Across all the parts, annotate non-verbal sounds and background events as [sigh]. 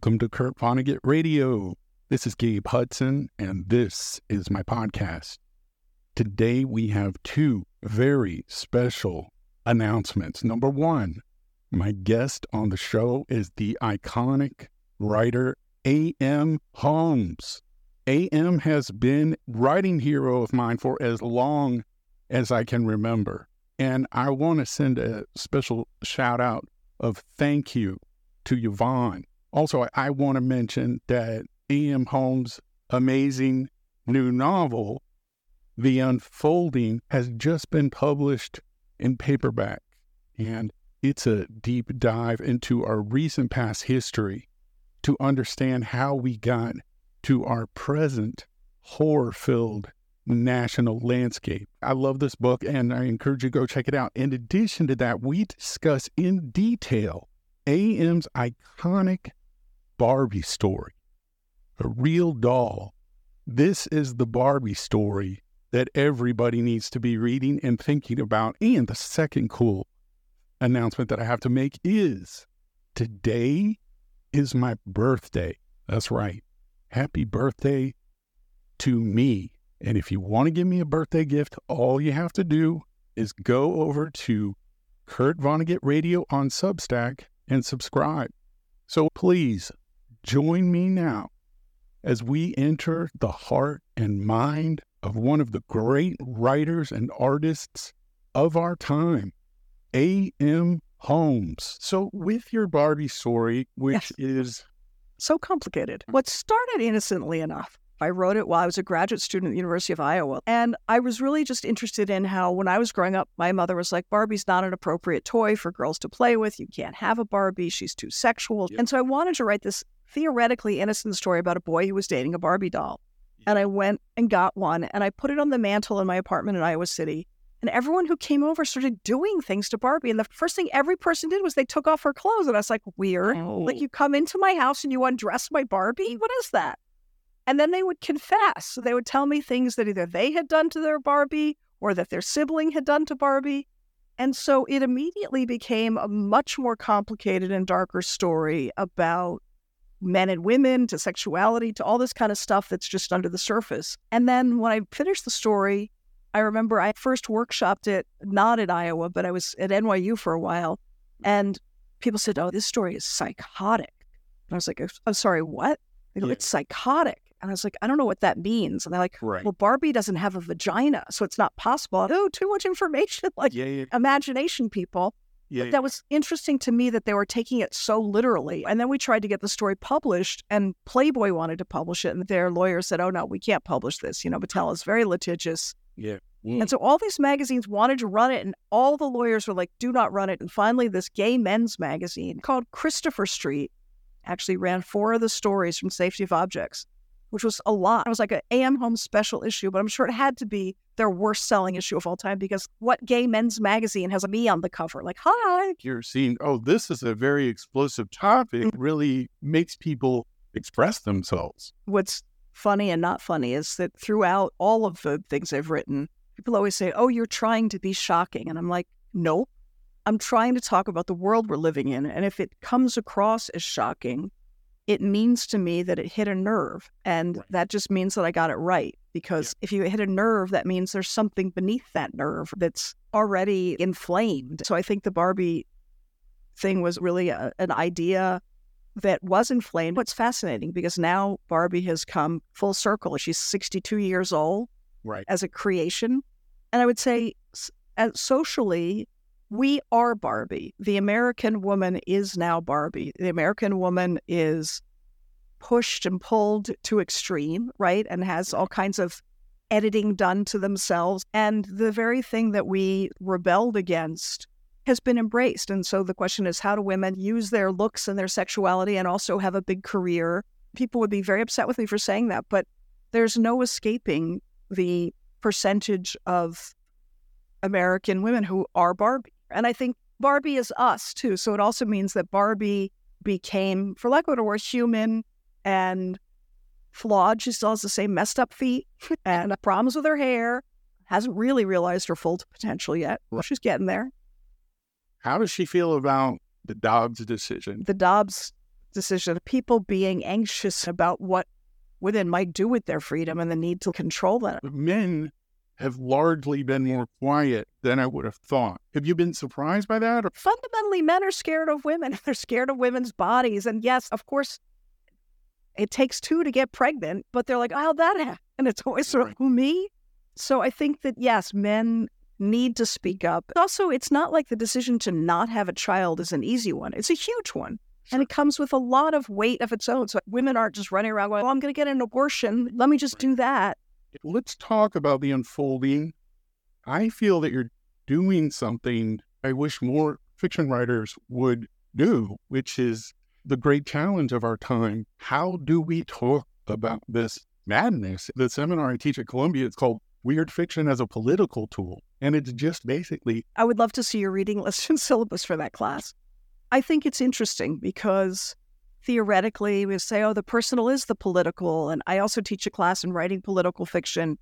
Welcome to Kurt Vonnegut Radio. This is Gabe Hudson, and this is my podcast. Today we have two very special announcements. Number one, my guest on the show is the iconic writer A.M. Homes. A.M. has been writing hero of mine for as long as I can remember. And I want to send a special shout out of thank you to Yvonne also, I want to mention that A.M. Homes' amazing new novel, The Unfolding, has just been published in paperback. And it's a deep dive into our recent past history to understand how we got to our present horror filled national landscape. I love this book and I encourage you to go check it out. In addition to that, we discuss in detail AM's iconic Barbie story, a real doll. This is the Barbie story that everybody needs to be reading and thinking about. And the second cool announcement that I have to make is today is my birthday. That's right. Happy birthday to me. And if you want to give me a birthday gift, all you have to do is go over to Kurt Vonnegut Radio on Substack and subscribe. So please Join me now as we enter the heart and mind of one of the great writers and artists of our time, A.M. Homes. So, with your Barbie story, which yes. is so complicated, what started innocently enough I wrote it while I was a graduate student at the University of Iowa. And I was really just interested in how, when I was growing up, my mother was like, Barbie's not an appropriate toy for girls to play with. You can't have a Barbie. She's too sexual. Yep. And so I wanted to write this theoretically innocent story about a boy who was dating a Barbie doll. And I went and got one and I put it on the mantle in my apartment in Iowa City. And everyone who came over started doing things to Barbie. And the first thing every person did was they took off her clothes. And I was like, weird. Oh. Like, you come into my house and you undress my Barbie? Mm. What is that? And then they would confess. So they would tell me things that either they had done to their Barbie or that their sibling had done to Barbie. And so it immediately became a much more complicated and darker story about men and women to sexuality to all this kind of stuff that's just under the surface. And then when I finished the story, I remember I first workshopped it not at Iowa, but I was at NYU for a while. And people said, Oh, this story is psychotic. And I was like, I'm oh, sorry, what? They go, yeah. It's psychotic. And I was like, I don't know what that means. And they're like, right. well, Barbie doesn't have a vagina, so it's not possible. Oh, too much information. [laughs] like yeah, yeah. imagination people. Yeah, that was interesting to me that they were taking it so literally. And then we tried to get the story published, and Playboy wanted to publish it, and their lawyer said, "Oh no, we can't publish this." You know, Mattel is very litigious. Yeah. Mm. And so all these magazines wanted to run it, and all the lawyers were like, "Do not run it." And finally, this gay men's magazine called Christopher Street actually ran four of the stories from Safety of Objects which was a lot. It was like an AM Home special issue, but I'm sure it had to be their worst selling issue of all time because what gay men's magazine has a me on the cover? Like, hi. You're seeing, oh, this is a very explosive topic, mm-hmm. really makes people express themselves. What's funny and not funny is that throughout all of the things I've written, people always say, oh, you're trying to be shocking. And I'm like, nope. I'm trying to talk about the world we're living in. And if it comes across as shocking, it means to me that it hit a nerve. And right. that just means that I got it right. Because yeah. if you hit a nerve, that means there's something beneath that nerve that's already inflamed. So I think the Barbie thing was really a, an idea that was inflamed. What's fascinating because now Barbie has come full circle. She's 62 years old right. as a creation. And I would say, as socially, we are Barbie. The American woman is now Barbie. The American woman is pushed and pulled to extreme, right? And has all kinds of editing done to themselves. And the very thing that we rebelled against has been embraced. And so the question is how do women use their looks and their sexuality and also have a big career? People would be very upset with me for saying that, but there's no escaping the percentage of American women who are Barbie. And I think Barbie is us too. So it also means that Barbie became, for lack of a better word, human and flawed. She still has the same messed up feet [laughs] and problems with her hair. Hasn't really realized her full potential yet. Well, she's getting there. How does she feel about the Dobbs decision? The Dobbs decision, people being anxious about what women might do with their freedom and the need to control that. Men have largely been more quiet than I would have thought. Have you been surprised by that? Or- Fundamentally, men are scared of women. [laughs] They're scared of women's bodies. And yes, of course, it takes two to get pregnant, but they're like, oh, that happened. [laughs] And it's always sort of, who, me? So I think that, yes, men need to speak up. Also, it's not like the decision to not have a child is an easy one, it's a huge one. And it comes with a lot of weight of its own. So women aren't just running around going, oh, I'm going to get an abortion. Let me just do that. Let's talk about the unfolding. I feel that you're doing something I wish more fiction writers would do, which is the great challenge of our time. How do we talk about this madness? The seminar I teach at Columbia, it's called Weird Fiction as a Political Tool. And it's just basically. I would love to see your reading [laughs] list and syllabus for that class. I think it's interesting because theoretically we say, oh, the personal is the political. And I also teach a class in writing political fiction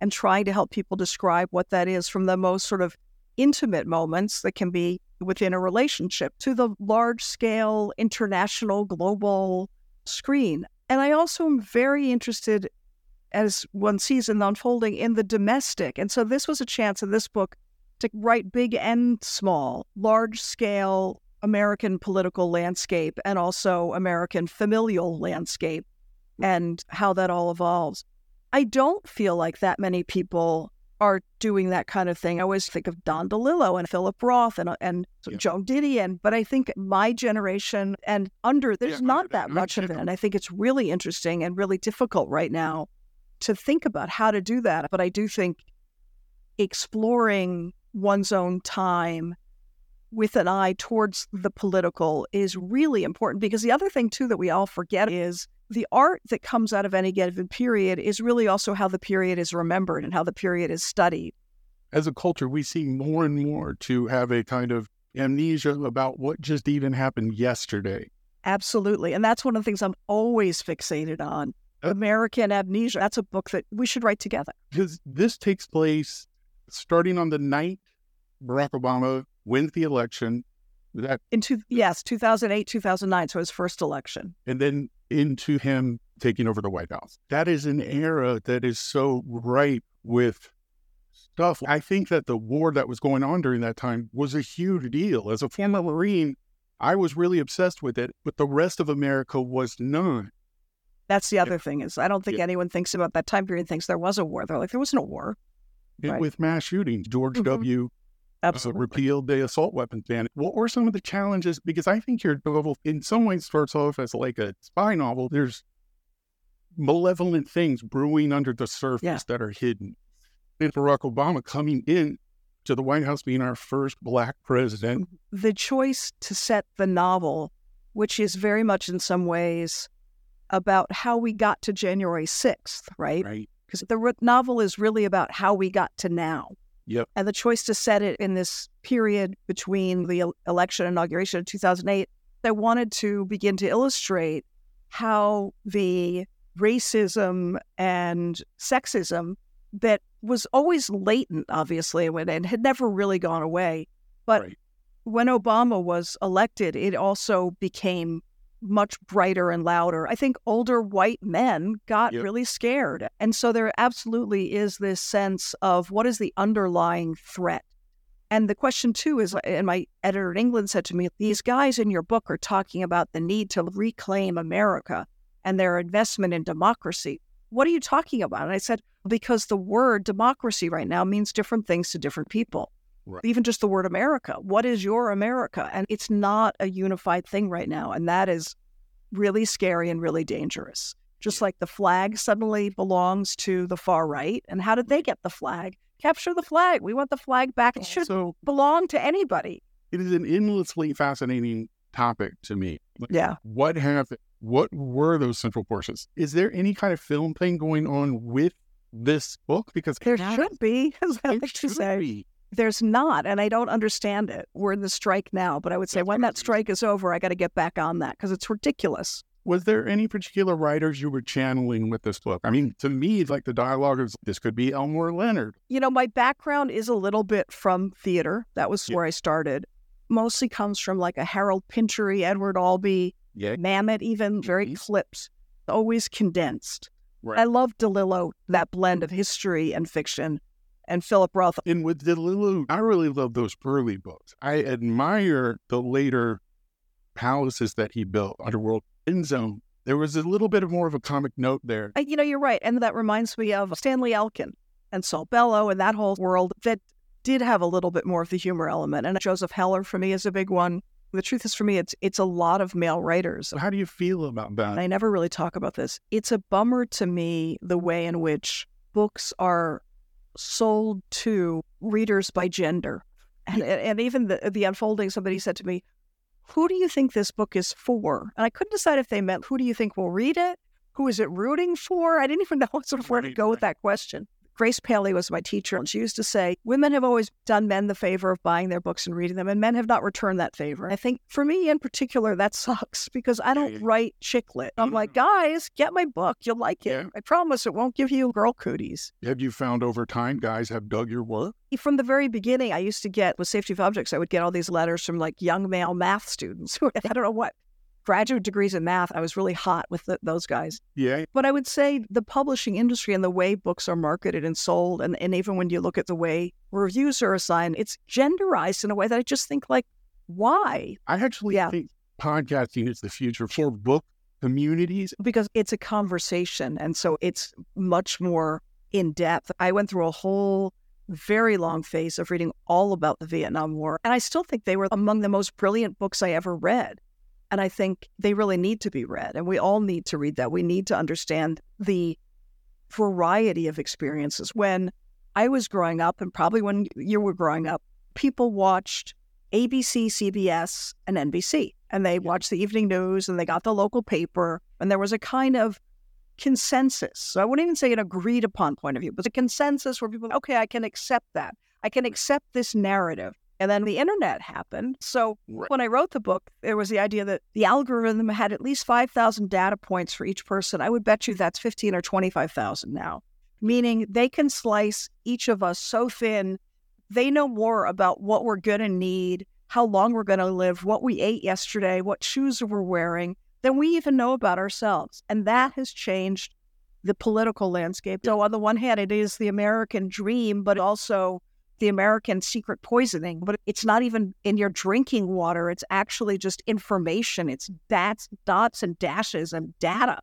and trying to help people describe what that is from the most sort of intimate moments that can be within a relationship to the large scale, international, global screen. And I also am very interested, as one sees in the unfolding, in the domestic. And so this was a chance in this book to write big and small, large scale American political landscape and also American familial landscape and how that all evolves. I don't feel like that many people are doing that kind of thing. I always think of Don DeLillo and Philip Roth and uh, and yeah. Joan Didion, but I think my generation and under there's yeah, not that much of it, and I think it's really interesting and really difficult right now to think about how to do that. But I do think exploring one's own time with an eye towards the political is really important because the other thing too that we all forget is the art that comes out of any given period is really also how the period is remembered and how the period is studied. As a culture, we see more and more to have a kind of amnesia about what just even happened yesterday. Absolutely. And that's one of the things I'm always fixated on. Uh, American Amnesia. That's a book that we should write together. Because this takes place starting on the night Barack Obama wins the election. That into yes, 2008, 2009, so his first election. And then into him taking over the White House. That is an era that is so ripe with stuff. I think that the war that was going on during that time was a huge deal. As a former Marine, I was really obsessed with it, but the rest of America was not. That's the other yeah. thing is I don't think yeah. anyone thinks about that time period thinks there was a war. They're like, there wasn't a war. Right. With mass shootings, George mm-hmm. W. Absolutely. Uh, repealed the assault weapons ban. What were some of the challenges? Because I think your novel, in some ways, starts off as like a spy novel. There's malevolent things brewing under the surface yeah. that are hidden. And Barack Obama coming in to the White House being our first black president. The choice to set the novel, which is very much in some ways about how we got to January 6th, right? Right. Because the novel is really about how we got to now. Yep. And the choice to set it in this period between the election inauguration of 2008, they wanted to begin to illustrate how the racism and sexism that was always latent, obviously, and had never really gone away. But right. when Obama was elected, it also became much brighter and louder. I think older white men got yep. really scared. And so there absolutely is this sense of what is the underlying threat? And the question, too, is uh, and my editor in England said to me, these guys in your book are talking about the need to reclaim America and their investment in democracy. What are you talking about? And I said, because the word democracy right now means different things to different people. Right. Even just the word America. What is your America? And it's not a unified thing right now. And that is really scary and really dangerous. Just like the flag suddenly belongs to the far right. And how did they get the flag? Capture the flag. We want the flag back. It should so, belong to anybody. It is an endlessly fascinating topic to me. Yeah. What happened? What were those central forces? Is there any kind of film thing going on with this book? Because there should be, as I like to say. Be. There's not, and I don't understand it. We're in the strike now, but I would say when that strike is over, I got to get back on that because it's ridiculous. Was there any particular writers you were channeling with this book? I mean, to me, like the dialogue is this could be Elmore Leonard. You know, my background is a little bit from theater. That was yeah. where I started. Mostly comes from like a Harold Pinchery, Edward Albee, Yeah. Mamet, even very Mhm. clipped, always condensed. Right. I love DeLillo, that blend of history and fiction, and Philip Roth. And with DeLillo, I really love those early books. I admire the later palaces that he built, Underworld, End Zone. There was a little bit of more of a comic note there. You know, you're right. And that reminds me of Stanley Elkin and Saul Bellow and that whole world that did have a little bit more of the humor element. And Joseph Heller for me is a big one. The truth is, for me, it's it's a lot of male writers. How do you feel about that? I never really talk about this. It's a bummer to me the way in which books are sold to readers by gender. And, and even the, the unfolding, somebody said to me, Who do you think this book is for? And I couldn't decide if they meant, Who do you think will read it? Who is it rooting for? I didn't even know [laughs] sort of where to go with that question. Grace Paley was my teacher, and she used to say, Women have always done men the favor of buying their books and reading them, and men have not returned that favor. I think for me in particular, that sucks because I don't write chick lit. I'm like, mm-hmm. guys, get my book. You'll like it. Yeah. I promise it won't give you girl cooties. Have you found over time guys have dug your work? From the very beginning, I used to get with safety of objects, I would get all these letters from like young male math students who [laughs] I don't know what graduate degrees in math. I was really hot with th those guys. Yeah. But I would say the publishing industry and the way books are marketed and sold, and, and even when you look at the way reviews are assigned, it's genderized in a way that I just think like, why? I actually Yeah. think podcasting is the future for book communities. Because it's a conversation. And so it's much more in depth. I went through a whole very long phase of reading all about the Vietnam War. And I still think they were among the most brilliant books I ever read. And I think they really need to be read. And we all need to read that. We need to understand the variety of experiences. When I was growing up, and probably when you were growing up, people watched ABC, CBS, and NBC. And they watched the evening news and they got the local paper. And there was a kind of consensus. So I wouldn't even say an agreed upon point of view, but a consensus where people, okay, I can accept that. I can accept this narrative. And then the internet happened. So Right. when I wrote the book, there was the idea that the algorithm had at least 5,000 data points for each person. I would bet you that's 15 or 25,000 now, meaning they can slice each of us so thin. They know more about what we're going to need, how long we're going to live, what we ate yesterday, what shoes we're wearing, than we even know about ourselves. And that has changed the political landscape. So, on the one hand, it is the American dream, but also the American secret poisoning. But it's not even in your drinking water, it's actually just information. It's dots, dots and dashes and data.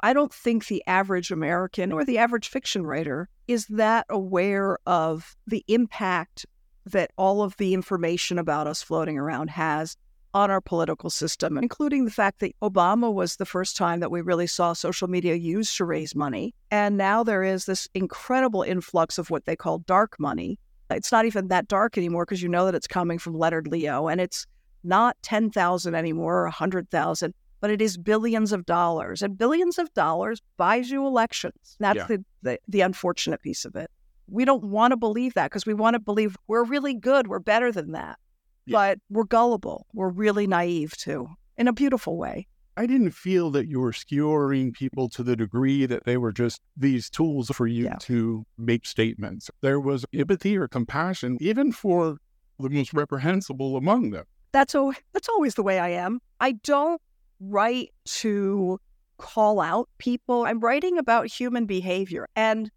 I don't think the average American or the average fiction writer is that aware of the impact that all of the information about us floating around has on our political system, including the fact that Obama was the first time that we really saw social media used to raise money. And now there is this incredible influx of what they call dark money. It's not even that dark anymore because you know that it's coming from Leonard Leo and it's not 10,000 anymore or 100,000, but it is billions of dollars. And billions of dollars buys you elections. That's Yeah. the, the, the unfortunate piece of it. We don't want to believe that because we want to believe we're really good, we're better than that. Yeah. But we're gullible. We're really naive too, in a beautiful way. I didn't feel that you were skewering people to the degree that they were just these tools for you Yeah. to make statements. There was empathy or compassion, even for the most reprehensible among them. That's al- that's always the way I am. I don't write to call out people. I'm writing about human behavior and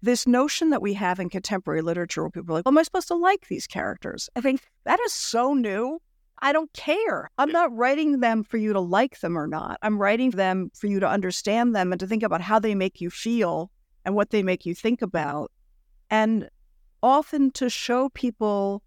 this notion that we have in contemporary literature where people are like, am I supposed to like these characters? I think that is so new. I don't care. I'm not writing them for you to like them or not. I'm writing them for you to understand them and to think about how they make you feel and what they make you think about. And often to show people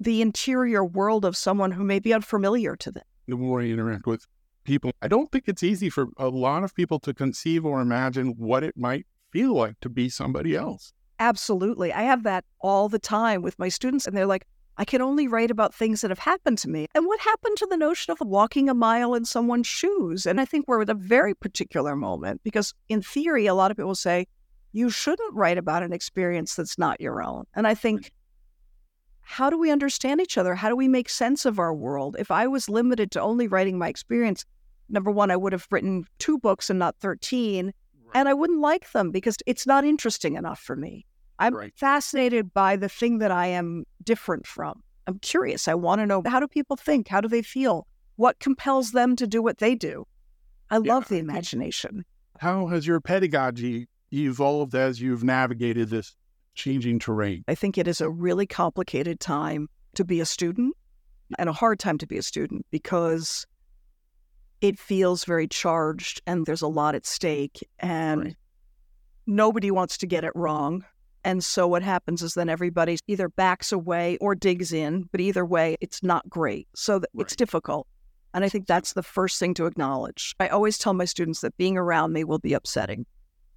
the interior world of someone who may be unfamiliar to them. The more I interact with people, I don't think it's easy for a lot of people to conceive or imagine what it might feel like to be somebody else. Absolutely. I have that all the time with my students, and they're like, I can only write about things that have happened to me. And what happened to the notion of walking a mile in someone's shoes? And I think we're at a very particular moment because, in theory, a lot of people say you shouldn't write about an experience that's not your own. And I think, how do we understand each other? How do we make sense of our world? If I was limited to only writing my experience, number one, I would have written two books and not 13 and I wouldn't like them because it's not interesting enough for me. I'm Right. fascinated by the thing that I am different from. I'm curious. I want to know how do people think? How do they feel? what compels them to do what they do. I Yeah, love the imagination. How has your pedagogy evolved as you've navigated this changing terrain? I think it is a really complicated time to be a student and a hard time to be a student because it feels very charged and there's a lot at stake and Right. nobody wants to get it wrong. And so what happens is then everybody either backs away or digs in, but either way, it's not great. So th- it's difficult. And I think that's the first thing to acknowledge. I always tell my students that being around me will be upsetting.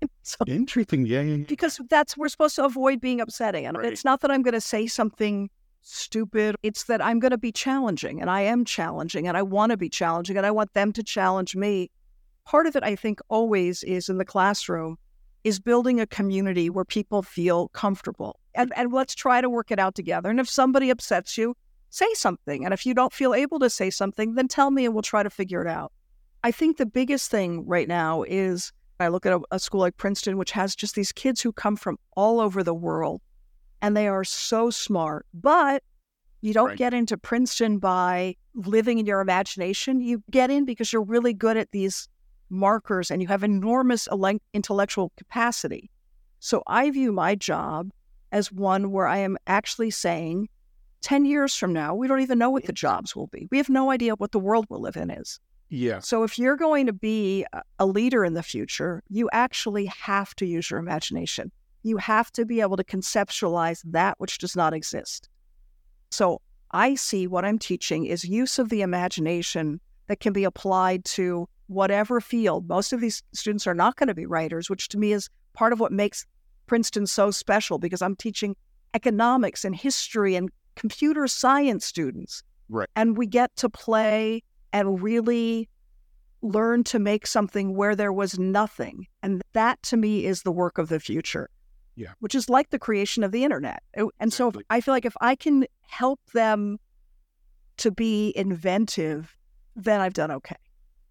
[laughs] So Interesting. Yeah, yeah, yeah. because that's we're supposed to avoid being upsetting and Right. it's not that i'm going to say something stupid it's that i'm going to be challenging and i am challenging and i want to be challenging and i want them to challenge me part of it i think always is in the classroom is building a community where people feel comfortable and, and let's try to work it out together and if somebody upsets you say something and if you don't feel able to say something then tell me and we'll try to figure it out i think the biggest thing right now is I look at a, a school like Princeton, which has just these kids who come from all over the world and they are so smart. But you don't Right. get into Princeton by living in your imagination. You get in because you're really good at these markers and you have enormous intellectual capacity. So I view my job as one where I am actually saying 10 years from now, we don't even know what the jobs will be. We have no idea what the world we'll live in is. Yes. So if you're going to be a leader in the future, you actually have to use your imagination. You have to be able to conceptualize that which does not exist. So I see what I'm teaching is use of the imagination that can be applied to whatever field. Most of these students are not going to be writers, which to me is part of what makes Princeton so special because I'm teaching economics and history and computer science students. Right. And we get to play and really learn to make something where there was nothing. And that to me is the work of the future. Yeah. Which is like the creation of the internet. Uh, And so if- I feel like if I can help them to be inventive, then I've done okay.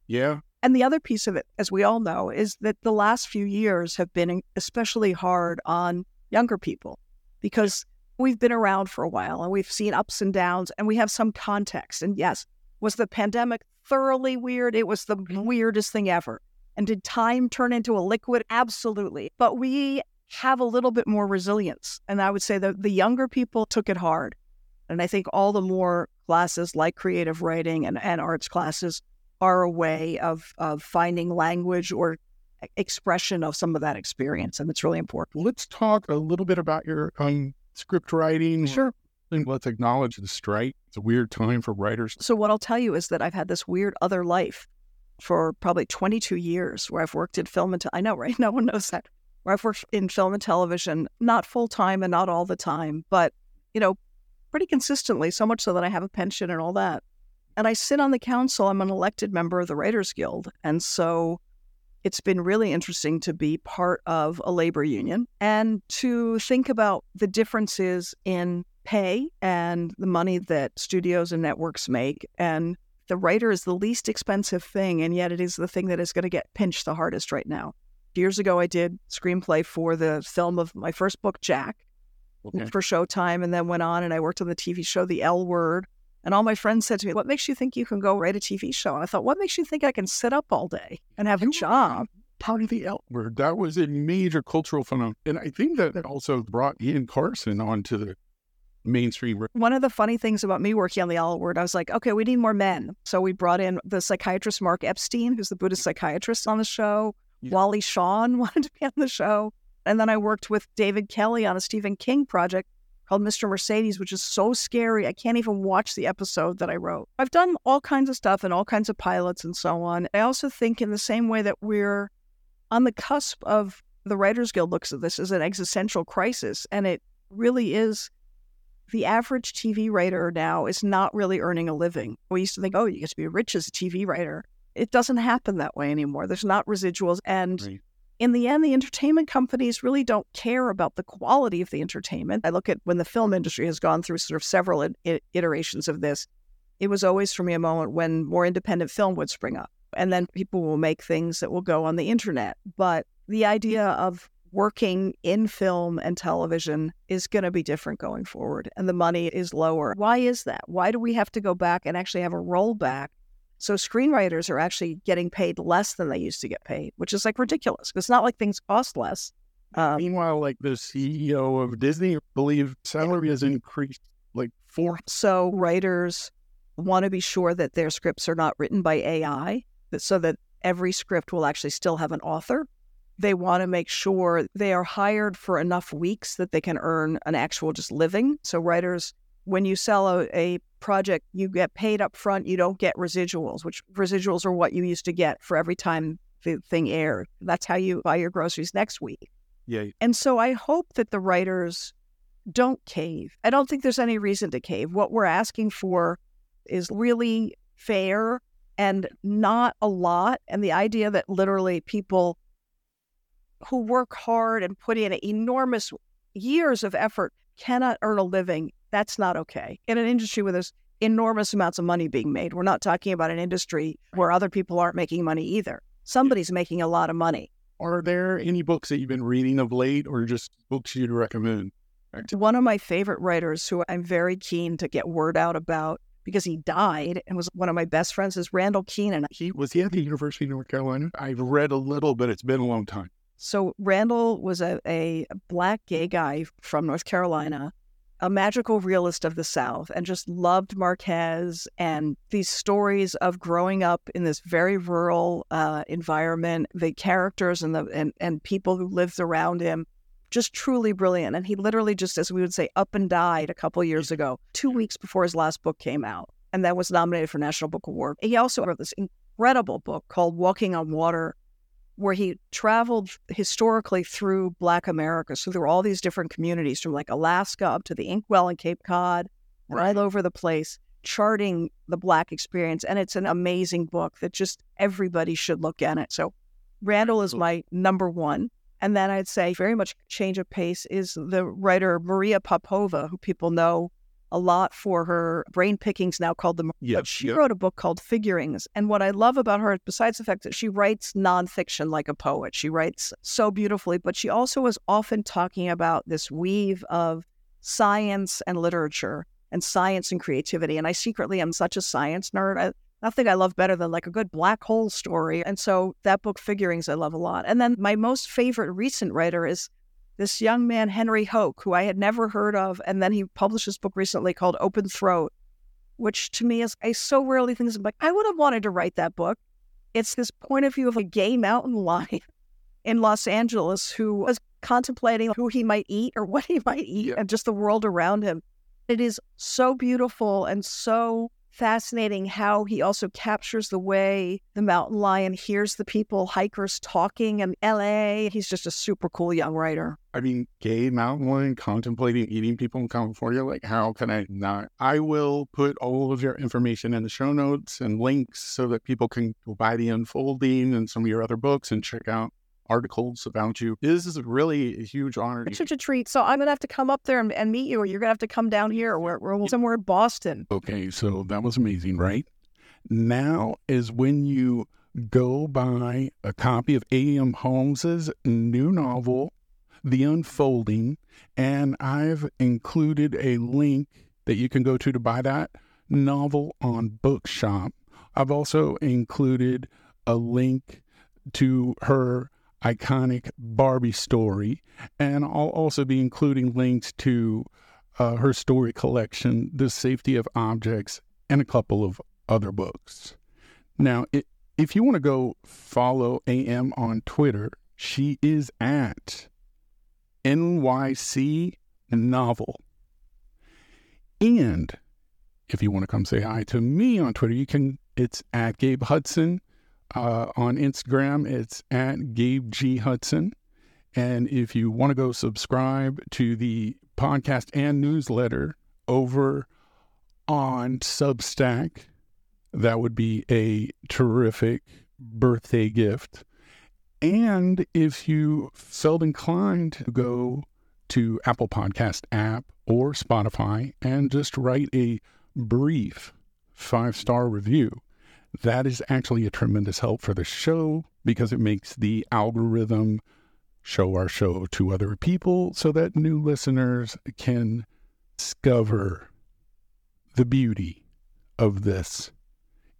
Yeah. And the other piece of it, as we all know, is that the last few years have been especially hard on younger people because we've been around for a while and we've seen ups and downs and we have some context. And yes, was the pandemic thoroughly weird? It was the mm-hmm. weirdest thing ever. And did time turn into a liquid? Absolutely. But we have a little bit more resilience. And I would say that the younger people took it hard. And I think all the more classes like creative writing and, and arts classes are a way of, of finding language or expression of some of that experience. And it's really important. Let's talk a little bit about your um, script writing. Sure. And let's acknowledge the strike. It's a weird time for writers. So, what I'll tell you is that I've had this weird other life for probably 22 years where I've worked in film and te- I know, right? [laughs] No one knows that. Where I've worked in film and television, not full time and not all the time, but, you know, pretty consistently, so much so that I have a pension and all that. And I sit on the council. I'm an elected member of the Writers Guild. And so it's been really interesting to be part of a labor union and to think about the differences in pay and the money that studios and networks make. And the writer is the least expensive thing, and yet it is the thing that is going to get pinched the hardest right now. Years ago, I did screenplay for the film of my first book, Jack, Okay. for Showtime, and then went on and I worked on the TV show The L Word. And all my friends said to me, What makes you think you can go write a TV show? And I thought, What makes you think I can sit up all day and have a job? Part of the L word. That was a major cultural phenomenon. And I think that that also brought Ian Carson onto the mainstream. One of the funny things about me working on the L Word, I was like, okay, we need more men. So we brought in the psychiatrist Mark Epstein, who's the Buddhist psychiatrist on the show. Yeah. Wally Shawn [laughs] wanted to be on the show. And then I worked with David Kelley on a Stephen King project called Mr. Mercedes, which is so scary. I can't even watch the episode that I wrote. I've done all kinds of stuff and all kinds of pilots and so on. I also think, in the same way that we're on the cusp of the Writers Guild looks at this as an existential crisis, and it really is the average TV writer now is not really earning a living. We used to think, oh, you get to be rich as a TV writer. It doesn't happen that way anymore. There's not residuals. And Right. In the end, the entertainment companies really don't care about the quality of the entertainment. I look at when the film industry has gone through sort of several iterations of this. It was always for me a moment when more independent film would spring up. And then people will make things that will go on the internet. But the idea of working in film and television is going to be different going forward and the money is lower. Why is that? Why do we have to go back and actually have a rollback So screenwriters are actually getting paid less than they used to get paid, which is like ridiculous. It's not like things cost less. Um, Meanwhile, like the CEO of Disney believe salary has increased like four. So writers want to be sure that their scripts are not written by AI, so that every script will actually still have an author. They want to make sure they are hired for enough weeks that they can earn an actual just living. So writers, when you sell a, a project, you get paid up front. You don't get residuals, which residuals are what you used to get for every time the thing aired. That's how you buy your groceries next week. Yeah. And so I hope that the writers don't cave. I don't think there's any reason to cave. What we're asking for is really fair and not a lot. And the idea that literally people who work hard and put in enormous years of effort cannot earn a living, that's not okay. In an industry where there's enormous amounts of money being made, we're not talking about an industry where other people aren't making money either. Somebody's making a lot of money. Are there any books that you've been reading of late or just books you'd recommend? One of my favorite writers who I'm very keen to get word out about because he died and was one of my best friends is Randall Kenan. He was he at the University of North Carolina? I've read a little, but it's been a long time. So Randall was a, a black gay guy from North Carolina, a magical realist of the South, and just loved Marquez and these stories of growing up in this very rural uh, environment, the characters and the and, and people who lived around him just truly brilliant. And he literally just, as we would say, up and died a couple years ago, two weeks before his last book came out, and that was nominated for National Book Award. He also wrote this incredible book called Walking on Water, where he traveled historically through Black America. So there were all these different communities from like Alaska up to the Inkwell and Cape Cod, right over the place, charting the Black experience. And it's an amazing book that just everybody should look at it. So Randall is my number one. And then I'd say very much change of pace is the writer Maria Popova, who people know a lot for her brain pickings now called the yep, she yep. wrote a book called figurings and what i love about her besides the fact that she writes nonfiction like a poet she writes so beautifully but she also is often talking about this weave of science and literature and science and creativity and i secretly am such a science nerd I, nothing I love better than like a good black hole story. And so that book, Figurings, I love a lot. And then my most favorite recent writer is this young man, Henry Hoke, who I had never heard of. And then he published this book recently called Open Throat, which to me is, I so rarely think, like, I would have wanted to write that book. It's this point of view of a gay mountain [laughs] lion in Los Angeles who was contemplating who he might eat or what he [laughs] might eat Yeah. and just the world around him. It is so beautiful and so fascinating how he also captures the way the mountain lion hears the people, hikers talking in LA. He's just a super cool young writer. I mean, gay mountain lion contemplating eating people in California. Like, how can I not? I will put all of your information in the show notes and links so that people can go buy The Unfolding and some of your other books and check out articles about you. This is really a huge honor. It's such a treat. So I'm gonna have to come up there and, and meet you, or you're gonna have to come down here, or we're, we're somewhere in Boston. Okay, so that was amazing, right? Now is when you go buy a copy of A.M. Homes's new novel, The Unfolding, and I've included a link that you can go to to buy that novel on Bookshop. I've also included a link to her iconic Barbie story, and I'll also be including links to uh, her story collection, The Safety of Objects, and a couple of other books. Now, i if you want to go follow AM on Twitter, she is at NYC Novel. And if you want to come say hi to me on Twitter, you can. It's at Gabe Hudson. Uh, on Instagram, it's at Gabe G Hudson. And if you want to go subscribe to the podcast and newsletter over on Substack, that would be a terrific birthday gift. And if you felt inclined to go to Apple Podcast app or Spotify and just write a brief five star review, that is actually a tremendous help for the show because it makes the algorithm show our show to other people so that new listeners can discover the beauty of this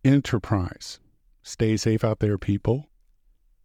enterprise. Stay safe out there, people.